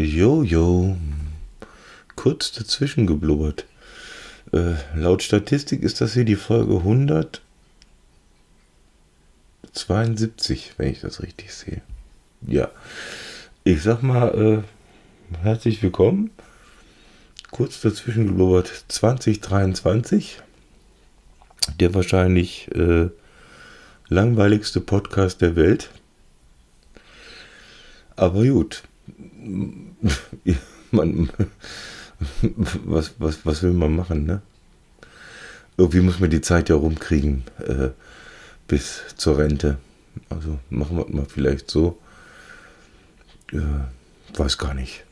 Jojo, kurz dazwischen geblubbert. Äh, laut Statistik ist das hier die Folge 172, wenn ich das richtig sehe. Ja, ich sag mal, äh, herzlich willkommen. Kurz dazwischen geblubbert 2023. Der wahrscheinlich äh, langweiligste Podcast der Welt. Aber gut. Man, was, was, was will man machen, ne? Irgendwie muss man die Zeit ja rumkriegen äh, bis zur Rente. Also machen wir mal vielleicht so. Äh, weiß gar nicht.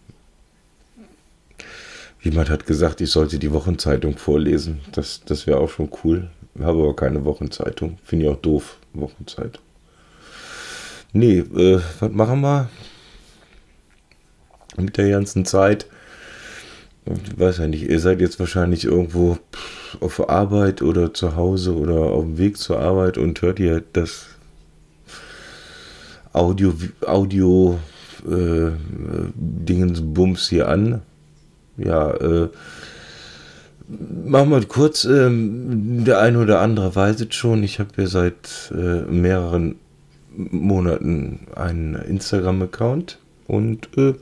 Jemand hat gesagt, ich sollte die Wochenzeitung vorlesen. Das, das wäre auch schon cool. Habe aber keine Wochenzeitung. Finde ich auch doof, Wochenzeitung. Nee, äh, was machen wir? Mit der ganzen Zeit. Ich weiß ja nicht, ihr seid jetzt wahrscheinlich irgendwo auf Arbeit oder zu Hause oder auf dem Weg zur Arbeit und hört ihr das Audio, Audio äh, Dingensbums hier an. Ja, äh, machen wir kurz. Ähm, der eine oder andere weiß es schon. Ich habe ja seit äh, mehreren Monaten einen Instagram-Account und äh,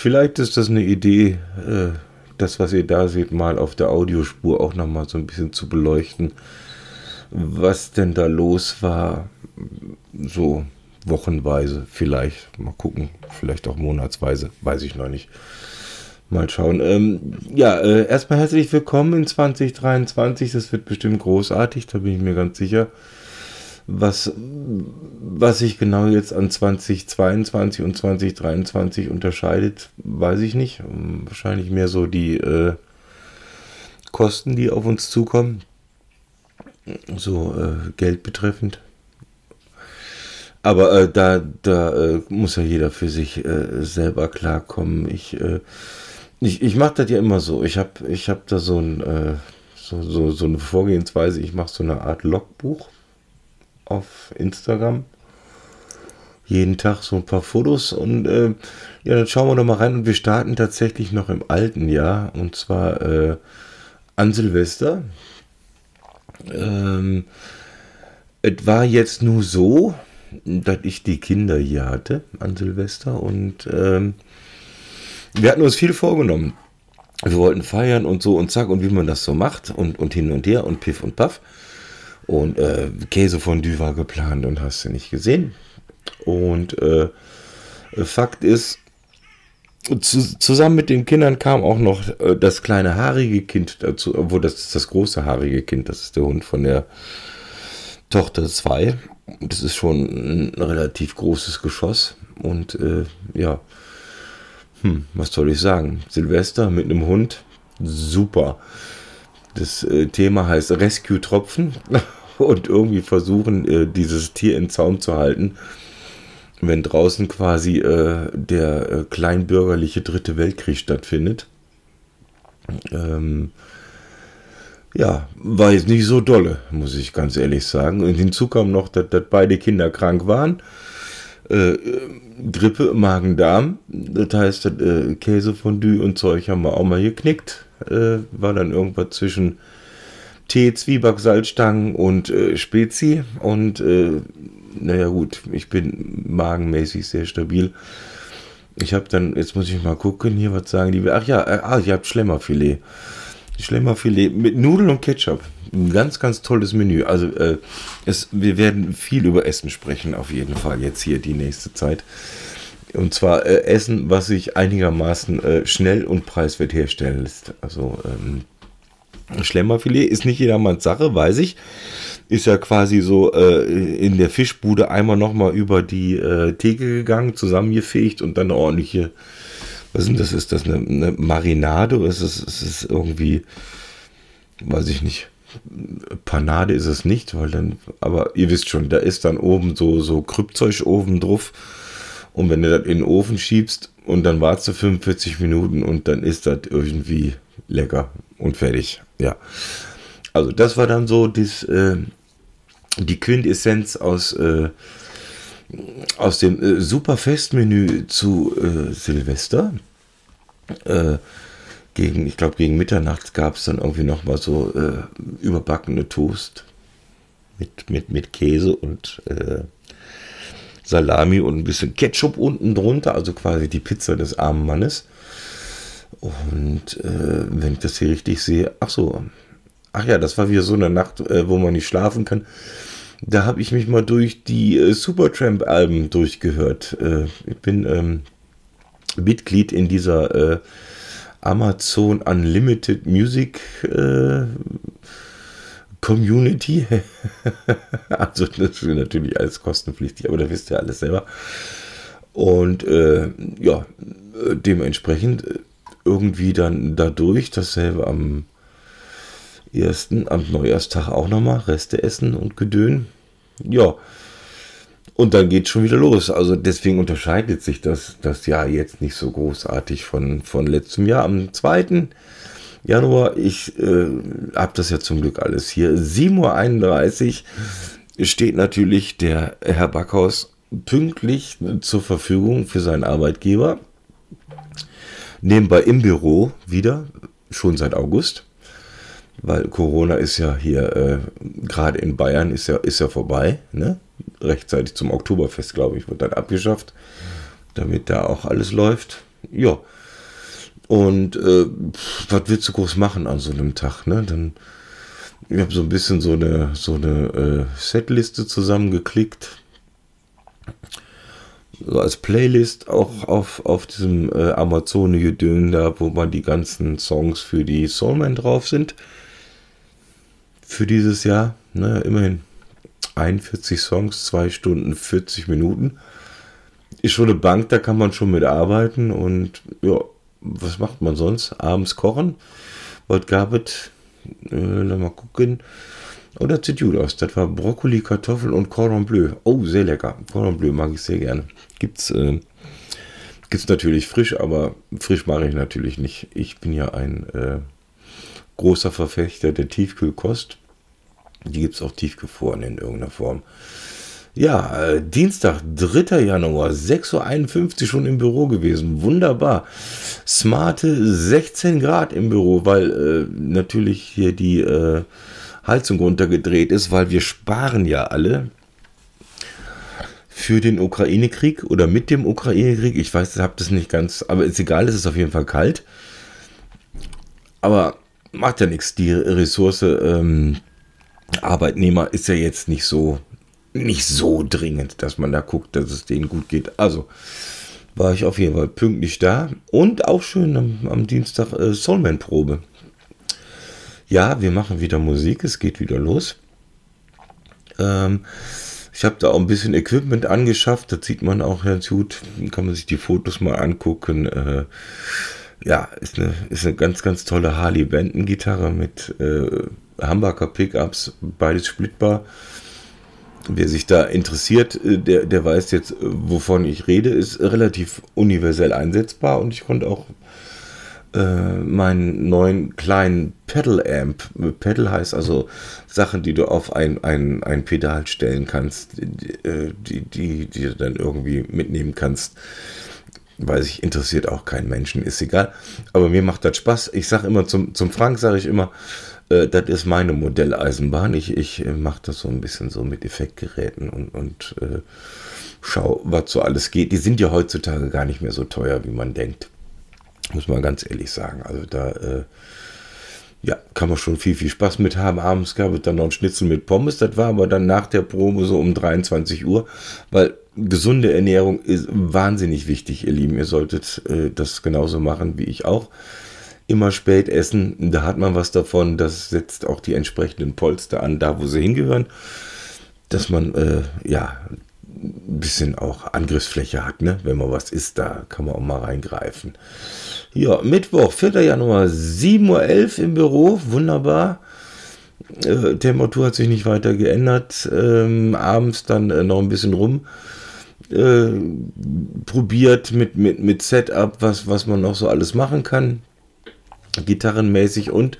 Vielleicht ist das eine Idee, äh, das, was ihr da seht, mal auf der Audiospur auch nochmal so ein bisschen zu beleuchten, was denn da los war, so wochenweise vielleicht, mal gucken, vielleicht auch monatsweise, weiß ich noch nicht. Mal schauen. Ähm, ja, äh, erstmal herzlich willkommen in 2023. Das wird bestimmt großartig, da bin ich mir ganz sicher. Was, was sich genau jetzt an 2022 und 2023 unterscheidet, weiß ich nicht. Wahrscheinlich mehr so die äh, Kosten, die auf uns zukommen. So äh, Geld betreffend. Aber äh, da, da äh, muss ja jeder für sich äh, selber klarkommen. Ich, äh, ich, ich mache das ja immer so. Ich habe ich hab da so, ein, so, so, so eine Vorgehensweise. Ich mache so eine Art Logbuch auf Instagram. Jeden Tag so ein paar Fotos und äh, ja, dann schauen wir doch mal rein und wir starten tatsächlich noch im alten Jahr und zwar äh, an Silvester. Ähm, es war jetzt nur so, dass ich die Kinder hier hatte an Silvester und ähm, wir hatten uns viel vorgenommen. Wir wollten feiern und so und zack und wie man das so macht und, und hin und her und piff und paff. Und äh, Käsefondue war geplant und hast du nicht gesehen. Und äh, Fakt ist, zu, zusammen mit den Kindern kam auch noch äh, das kleine haarige Kind dazu, obwohl das ist das große haarige Kind, das ist der Hund von der Tochter 2. Das ist schon ein relativ großes Geschoss. Und äh, ja, hm, was soll ich sagen? Silvester mit einem Hund, super. Das äh, Thema heißt Rescue Tropfen. und irgendwie versuchen, äh, dieses Tier in Zaum zu halten, wenn draußen quasi äh, der äh, kleinbürgerliche Dritte Weltkrieg stattfindet. Ähm, ja, war jetzt nicht so dolle, muss ich ganz ehrlich sagen. Und hinzu kam noch, dass, dass beide Kinder krank waren. Äh, Grippe, Magen-Darm. Das heißt, äh, Käsefondue und Zeug haben wir auch mal geknickt. Äh, war dann irgendwas zwischen Tee, Zwieback, Salzstangen und äh, Spezi. Und äh, naja gut, ich bin magenmäßig sehr stabil. Ich habe dann, jetzt muss ich mal gucken hier, was sagen die. Ach ja, äh, ah, ihr habt Schlemmerfilet. Schlemmerfilet mit Nudeln und Ketchup. Ein ganz, ganz tolles Menü. Also äh, es, wir werden viel über Essen sprechen, auf jeden Fall jetzt hier die nächste Zeit. Und zwar äh, Essen, was sich einigermaßen äh, schnell und preiswert herstellen lässt. Also ähm, Schlemmerfilet ist nicht jedermanns Sache, weiß ich. Ist ja quasi so äh, in der Fischbude einmal nochmal über die äh, Theke gegangen, zusammengefegt und dann eine ordentliche, was ist das? Ist das eine, eine Marinade oder ist es, ist irgendwie, weiß ich nicht. Panade ist es nicht, weil dann, aber ihr wisst schon, da ist dann oben so, so Krüppzeug oben drauf. Und wenn du das in den Ofen schiebst und dann wartest du 45 Minuten und dann ist das irgendwie lecker und fertig. Ja. Also das war dann so dies, äh, die Quintessenz aus äh, aus dem äh, Superfestmenü zu äh, Silvester. Äh, gegen, ich glaube, gegen Mitternacht gab es dann irgendwie nochmal so äh, überbackene Toast mit, mit, mit Käse und äh, Salami und ein bisschen Ketchup unten drunter, also quasi die Pizza des armen Mannes. Und äh, wenn ich das hier richtig sehe, ach so, ach ja, das war wieder so eine Nacht, äh, wo man nicht schlafen kann. Da habe ich mich mal durch die äh, Supertramp-Alben durchgehört. Äh, ich bin ähm, Mitglied in dieser äh, Amazon Unlimited Music äh, Community. also das ist natürlich alles kostenpflichtig, aber da wisst ihr alles selber. Und ja, dementsprechend irgendwie dann dadurch dasselbe am ersten, am Neujahrstag auch nochmal Reste essen und Gedön. Ja. Und dann geht schon wieder los. Also deswegen unterscheidet sich das, das Jahr jetzt nicht so großartig von, von letztem Jahr. Am 2. Januar, ich äh, habe das ja zum Glück alles hier. 7.31 Uhr steht natürlich der Herr Backhaus pünktlich zur Verfügung für seinen Arbeitgeber. Nebenbei im Büro wieder, schon seit August. Weil Corona ist ja hier, äh, gerade in Bayern, ist ja, ist ja vorbei. Ne? Rechtzeitig zum Oktoberfest, glaube ich, wird dann abgeschafft, damit da auch alles läuft. Ja. Und äh, was willst du groß machen an so einem Tag? Ne? Dann, ich habe so ein bisschen so eine, so eine äh, Setliste zusammengeklickt. So als Playlist auch auf, auf diesem äh, Amazon-Gedön da, wo man die ganzen Songs für die Soulman drauf sind. Für dieses Jahr. Ne? Immerhin 41 Songs, 2 Stunden 40 Minuten. Ist schon eine Bank, da kann man schon mit arbeiten und ja, was macht man sonst? Abends kochen. Was gab es? Äh, mal gucken. Oh, das sieht gut aus. Das war Brokkoli, Kartoffeln und Cordon Bleu. Oh, sehr lecker. Cordon Bleu mag ich sehr gerne. Gibt's, äh, gibt's natürlich frisch, aber frisch mache ich natürlich nicht. Ich bin ja ein äh, großer Verfechter der Tiefkühlkost. Die gibt es auch tiefgefroren in irgendeiner Form. Ja, äh, Dienstag, 3. Januar, 6.51 Uhr schon im Büro gewesen. Wunderbar. Smarte 16 Grad im Büro, weil äh, natürlich hier die äh, Heizung runtergedreht ist, weil wir sparen ja alle für den Ukraine-Krieg oder mit dem Ukraine-Krieg. Ich weiß, ich habe das nicht ganz, aber ist egal, es ist auf jeden Fall kalt. Aber macht ja nichts. Die Ressource ähm, Arbeitnehmer ist ja jetzt nicht so nicht so dringend, dass man da guckt, dass es denen gut geht. Also war ich auf jeden Fall pünktlich da und auch schön am, am Dienstag äh, Soulman-Probe. Ja, wir machen wieder Musik, es geht wieder los. Ähm, ich habe da auch ein bisschen Equipment angeschafft, das sieht man auch ganz gut. Kann man sich die Fotos mal angucken. Äh, ja, ist eine, ist eine ganz, ganz tolle Harley Benton Gitarre mit äh, Hamburger Pickups, beides splittbar. Wer sich da interessiert, äh, der, der weiß jetzt, äh, wovon ich rede, ist relativ universell einsetzbar und ich konnte auch äh, meinen neuen kleinen Pedal Amp, Pedal heißt also Sachen, die du auf ein, ein, ein Pedal stellen kannst, die, äh, die, die, die du dann irgendwie mitnehmen kannst. Weiß ich, interessiert auch keinen Menschen, ist egal. Aber mir macht das Spaß. Ich sage immer zum, zum Frank, sage ich immer, äh, das ist meine Modelleisenbahn. Ich, ich mache das so ein bisschen so mit Effektgeräten und, und äh, schau, was so alles geht. Die sind ja heutzutage gar nicht mehr so teuer, wie man denkt. Muss man ganz ehrlich sagen. Also da äh, ja, kann man schon viel, viel Spaß mit haben. Abends gab es dann noch ein Schnitzel mit Pommes. Das war aber dann nach der Probe so um 23 Uhr, weil gesunde Ernährung ist wahnsinnig wichtig, ihr Lieben. Ihr solltet äh, das genauso machen wie ich auch immer spät essen. Da hat man was davon. Das setzt auch die entsprechenden Polster an, da wo sie hingehören. Dass man äh, ja ein bisschen auch Angriffsfläche hat, ne? wenn man was isst, da kann man auch mal reingreifen. Ja, Mittwoch, 4. Januar, 7.11 Uhr im Büro, wunderbar. Äh, Temperatur hat sich nicht weiter geändert. Ähm, abends dann äh, noch ein bisschen rum. Äh, probiert mit, mit, mit Setup, was, was man noch so alles machen kann gitarrenmäßig und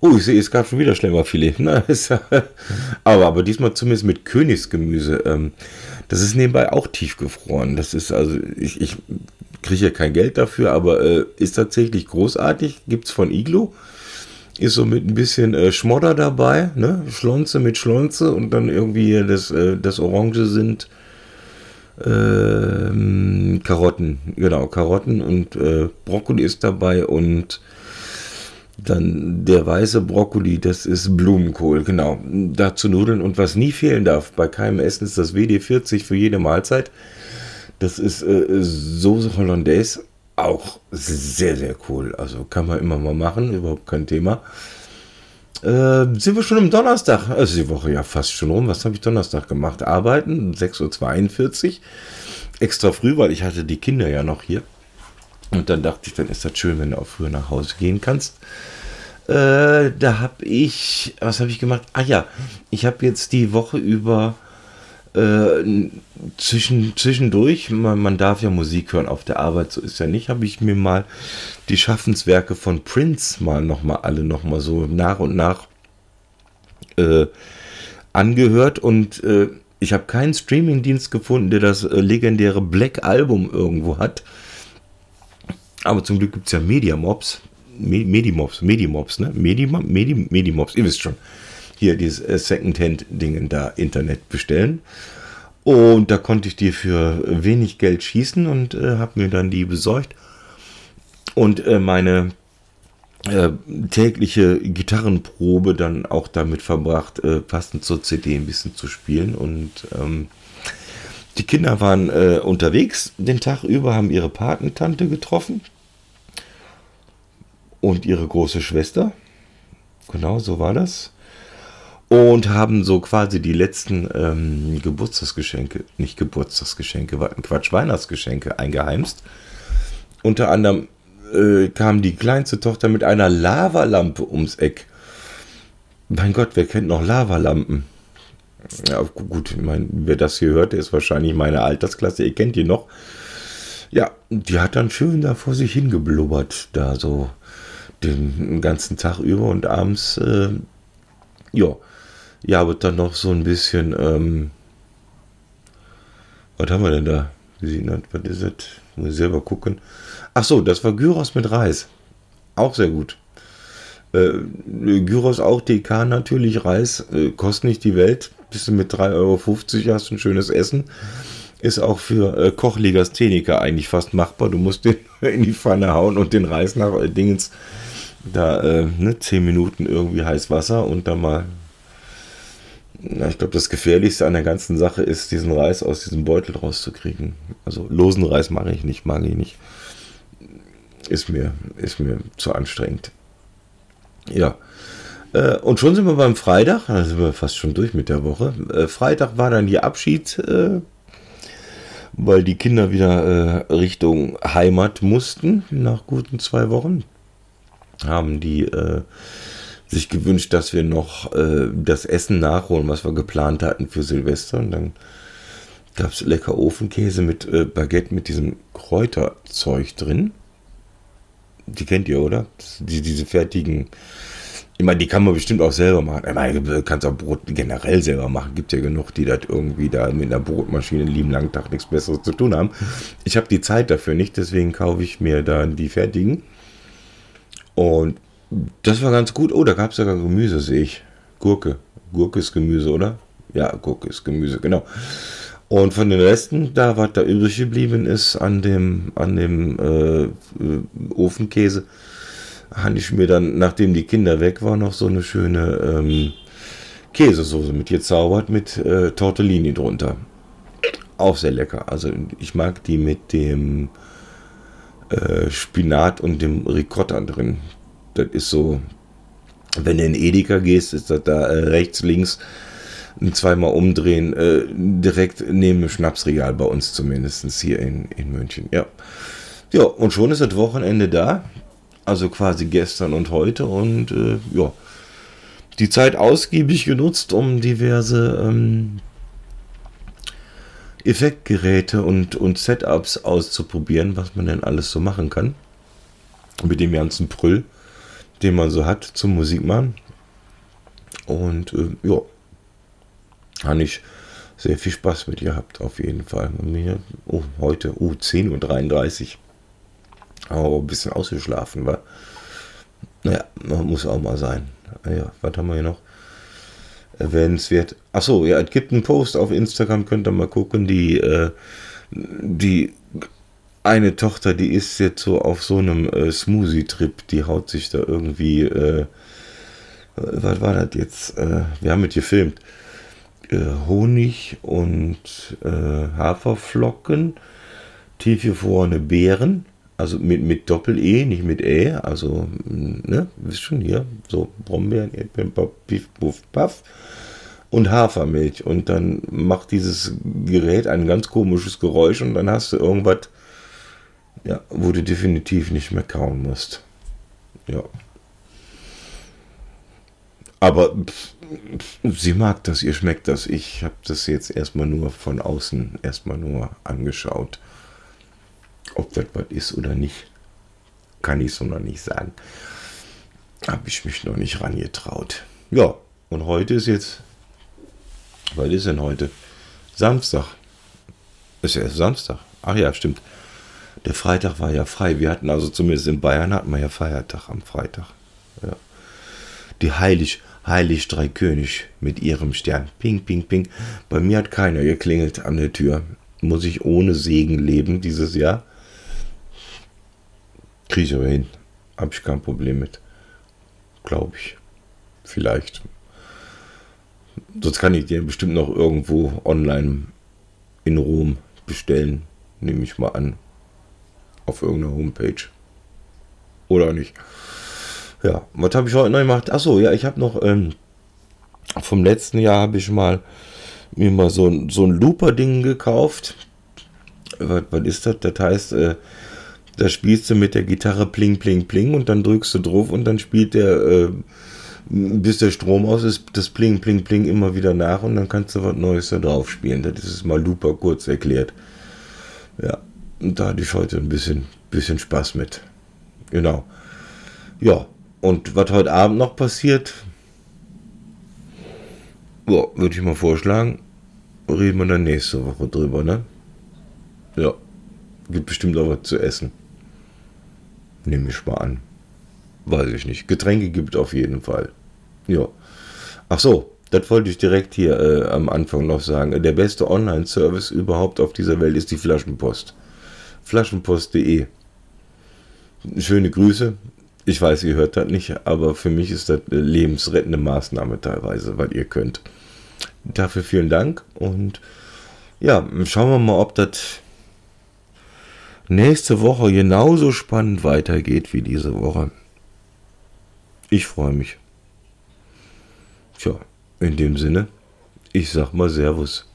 Oh, ich sehe, es gab schon wieder Schlemmerfilet. Na, ist ja, aber, aber diesmal zumindest mit Königsgemüse. Ähm, das ist nebenbei auch tiefgefroren. Das ist also, ich, ich kriege ja kein Geld dafür, aber äh, ist tatsächlich großartig. Gibt es von Iglo. Ist so mit ein bisschen äh, Schmodder dabei, ne? Schlonze mit Schlonze und dann irgendwie das, äh, das Orange sind ähm, Karotten. Genau, Karotten und äh, Brokkoli ist dabei und dann der weiße Brokkoli, das ist Blumenkohl, genau. Dazu Nudeln und was nie fehlen darf bei keinem Essen ist das WD40 für jede Mahlzeit. Das ist äh, Soße Hollandaise, auch sehr, sehr cool. Also kann man immer mal machen, überhaupt kein Thema. Äh, sind wir schon am Donnerstag? Also die Woche ja fast schon rum. Was habe ich Donnerstag gemacht? Arbeiten, 6.42 Uhr. Extra früh, weil ich hatte die Kinder ja noch hier. Und dann dachte ich, dann ist das schön, wenn du auch früher nach Hause gehen kannst. Äh, da habe ich, was habe ich gemacht? Ah ja, ich habe jetzt die Woche über äh, zwischen, zwischendurch, man, man, darf ja Musik hören auf der Arbeit, so ist ja nicht, habe ich mir mal die Schaffenswerke von Prince mal nochmal alle nochmal so nach und nach äh, angehört und äh, ich habe keinen Streamingdienst gefunden, der das äh, legendäre Black Album irgendwo hat. Aber zum Glück gibt es ja Mediamobs. Medimobs, Medimobs, ne? Medimobs, Medi, Medimobs, ihr wisst schon. Hier dieses äh, Secondhand-Dingen da Internet bestellen. Und da konnte ich die für wenig Geld schießen und äh, habe mir dann die besorgt. Und äh, meine äh, tägliche Gitarrenprobe dann auch damit verbracht, äh, passend zur CD ein bisschen zu spielen. Und ähm, die Kinder waren äh, unterwegs den Tag über, haben ihre Patentante getroffen und ihre große Schwester. Genau, so war das. Und haben so quasi die letzten ähm, Geburtstagsgeschenke, nicht Geburtstagsgeschenke, Quatsch, Weihnachtsgeschenke eingeheimst. Unter anderem äh, kam die kleinste Tochter mit einer Lavalampe ums Eck. Mein Gott, wer kennt noch Lavalampen? Ja, gut, ich meine, wer das hier hört, der ist wahrscheinlich meine Altersklasse. Ihr kennt die noch. Ja, die hat dann schön da vor sich hingeblubbert, da so den ganzen Tag über und abends, äh, ja, ja, wird dann noch so ein bisschen, ähm, was haben wir denn da? Wie? Was ist das? Muss ich selber gucken. Ach so, das war Gyros mit Reis. Auch sehr gut. Äh, Gyros auch DK natürlich, Reis, äh, kostet nicht die Welt. Bist du mit 3,50 Euro, hast ein schönes Essen. Ist auch für äh, Kochlegastheniker eigentlich fast machbar. Du musst den in die Pfanne hauen und den Reis nach äh, Dingens da äh, ne, 10 Minuten irgendwie heiß Wasser und dann mal. Na, ich glaube, das Gefährlichste an der ganzen Sache ist, diesen Reis aus diesem Beutel rauszukriegen. Also losen Reis mache ich nicht, mag ich nicht. Ist mir, ist mir zu anstrengend. Ja. Äh, und schon sind wir beim Freitag, da sind wir fast schon durch mit der Woche. Äh, Freitag war dann die Abschied, äh, weil die Kinder wieder Richtung Heimat mussten, nach guten zwei Wochen haben die sich gewünscht, dass wir noch das Essen nachholen, was wir geplant hatten für Silvester. Und dann gab es lecker Ofenkäse mit Baguette mit diesem Kräuterzeug drin. Die kennt ihr, oder? Die, diese fertigen. Ich meine, die kann man bestimmt auch selber machen. Ich meine, du kannst auch Brot generell selber machen. Gibt ja genug, die das irgendwie da mit einer Brotmaschine einen lieben langen Tag nichts Besseres zu tun haben. Ich habe die Zeit dafür nicht, deswegen kaufe ich mir dann die fertigen. Und das war ganz gut. Oh, da gab es sogar Gemüse, sehe ich. Gurke. Gurke ist Gemüse, oder? Ja, Gurke ist Gemüse, genau. Und von den Resten, da was da übrig geblieben ist an dem, an dem äh, Ofenkäse, habe ich mir dann, nachdem die Kinder weg waren, noch so eine schöne ähm, Käsesoße mit gezaubert mit äh, Tortellini drunter. Auch sehr lecker. Also ich mag die mit dem äh, Spinat und dem Ricotta drin. Das ist so, wenn du in Edeka gehst, ist das da äh, rechts, links zweimal umdrehen, äh, direkt neben dem Schnapsregal bei uns zumindest hier in, in München. Ja. ja, und schon ist das Wochenende da. Also quasi gestern und heute. Und äh, ja, die Zeit ausgiebig genutzt, um diverse ähm, Effektgeräte und, und Setups auszuprobieren, was man denn alles so machen kann. Mit dem ganzen Prüll, den man so hat zum Musikmachen. Und äh, ja, habe ich sehr viel Spaß mit gehabt, auf jeden Fall. Mir, oh, heute, oh, 10.33 Uhr. Aber ein bisschen ausgeschlafen war. Naja, muss auch mal sein. Ja, was haben wir hier noch? Erwähnenswert. Achso, ja, es gibt einen Post auf Instagram, könnt ihr mal gucken. Die, äh, die eine Tochter, die ist jetzt so auf so einem äh, Smoothie-Trip, die haut sich da irgendwie, äh, was war das jetzt? Äh, wir haben mit gefilmt. Äh, Honig und äh, Haferflocken, tiefgefrorene Beeren, also mit, mit Doppel-E, nicht mit E, also, ne, wisst schon hier, so Brombeeren, Erdbeeren, Piff, Puff, Puff und Hafermilch. Und dann macht dieses Gerät ein ganz komisches Geräusch und dann hast du irgendwas ja, wo du definitiv nicht mehr kauen musst. Ja. Aber pff, sie mag das, ihr schmeckt das. Ich habe das jetzt erstmal nur von außen erstmal nur angeschaut. Ob das was ist oder nicht, kann ich so noch nicht sagen. Habe ich mich noch nicht rangetraut. Ja, und heute ist jetzt, was ist denn heute? Samstag. Ist ja erst Samstag. Ach ja, stimmt. Der Freitag war ja frei. Wir hatten also zumindest in Bayern hatten wir ja Feiertag am Freitag. Ja. Die Heilig, Heilig Drei König mit ihrem Stern. Ping, ping, ping. Bei mir hat keiner geklingelt an der Tür. Muss ich ohne Segen leben dieses Jahr? Kriege ich aber hin. Habe ich kein Problem mit. Glaube ich. Vielleicht. Sonst kann ich dir bestimmt noch irgendwo online in Rom bestellen. Nehme ich mal an auf irgendeiner Homepage. Oder nicht. Ja, was habe ich heute neu gemacht? Achso, ja, ich habe noch ähm, vom letzten Jahr habe ich mal mir mal so, so ein Looper-Ding gekauft. Was, was ist das? Das heißt, äh, da spielst du mit der Gitarre pling, pling, pling und dann drückst du drauf und dann spielt der, äh, bis der Strom aus ist, das pling, pling, pling immer wieder nach und dann kannst du was Neues da drauf spielen. Das ist mal Looper kurz erklärt. Ja, und da hatte ich heute ein bisschen, bisschen Spaß mit. Genau. Ja, und was heute Abend noch passiert, ja, würde ich mal vorschlagen, reden wir dann nächste Woche drüber, ne? Ja, gibt bestimmt auch was zu essen. Nehme ich mal an. Weiß ich nicht. Getränke gibt auf jeden Fall. Ja. Ach so, das wollte ich direkt hier äh, am Anfang noch sagen. Der beste Online-Service überhaupt auf dieser Welt ist die Flaschenpost flaschenpost.de. Schöne Grüße. Ich weiß, ihr hört das nicht, aber für mich ist das eine lebensrettende Maßnahme teilweise, weil ihr könnt. Dafür vielen Dank und ja, schauen wir mal, ob das nächste Woche genauso spannend weitergeht wie diese Woche. Ich freue mich. Tja, in dem Sinne, ich sag mal Servus.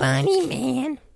funny, man.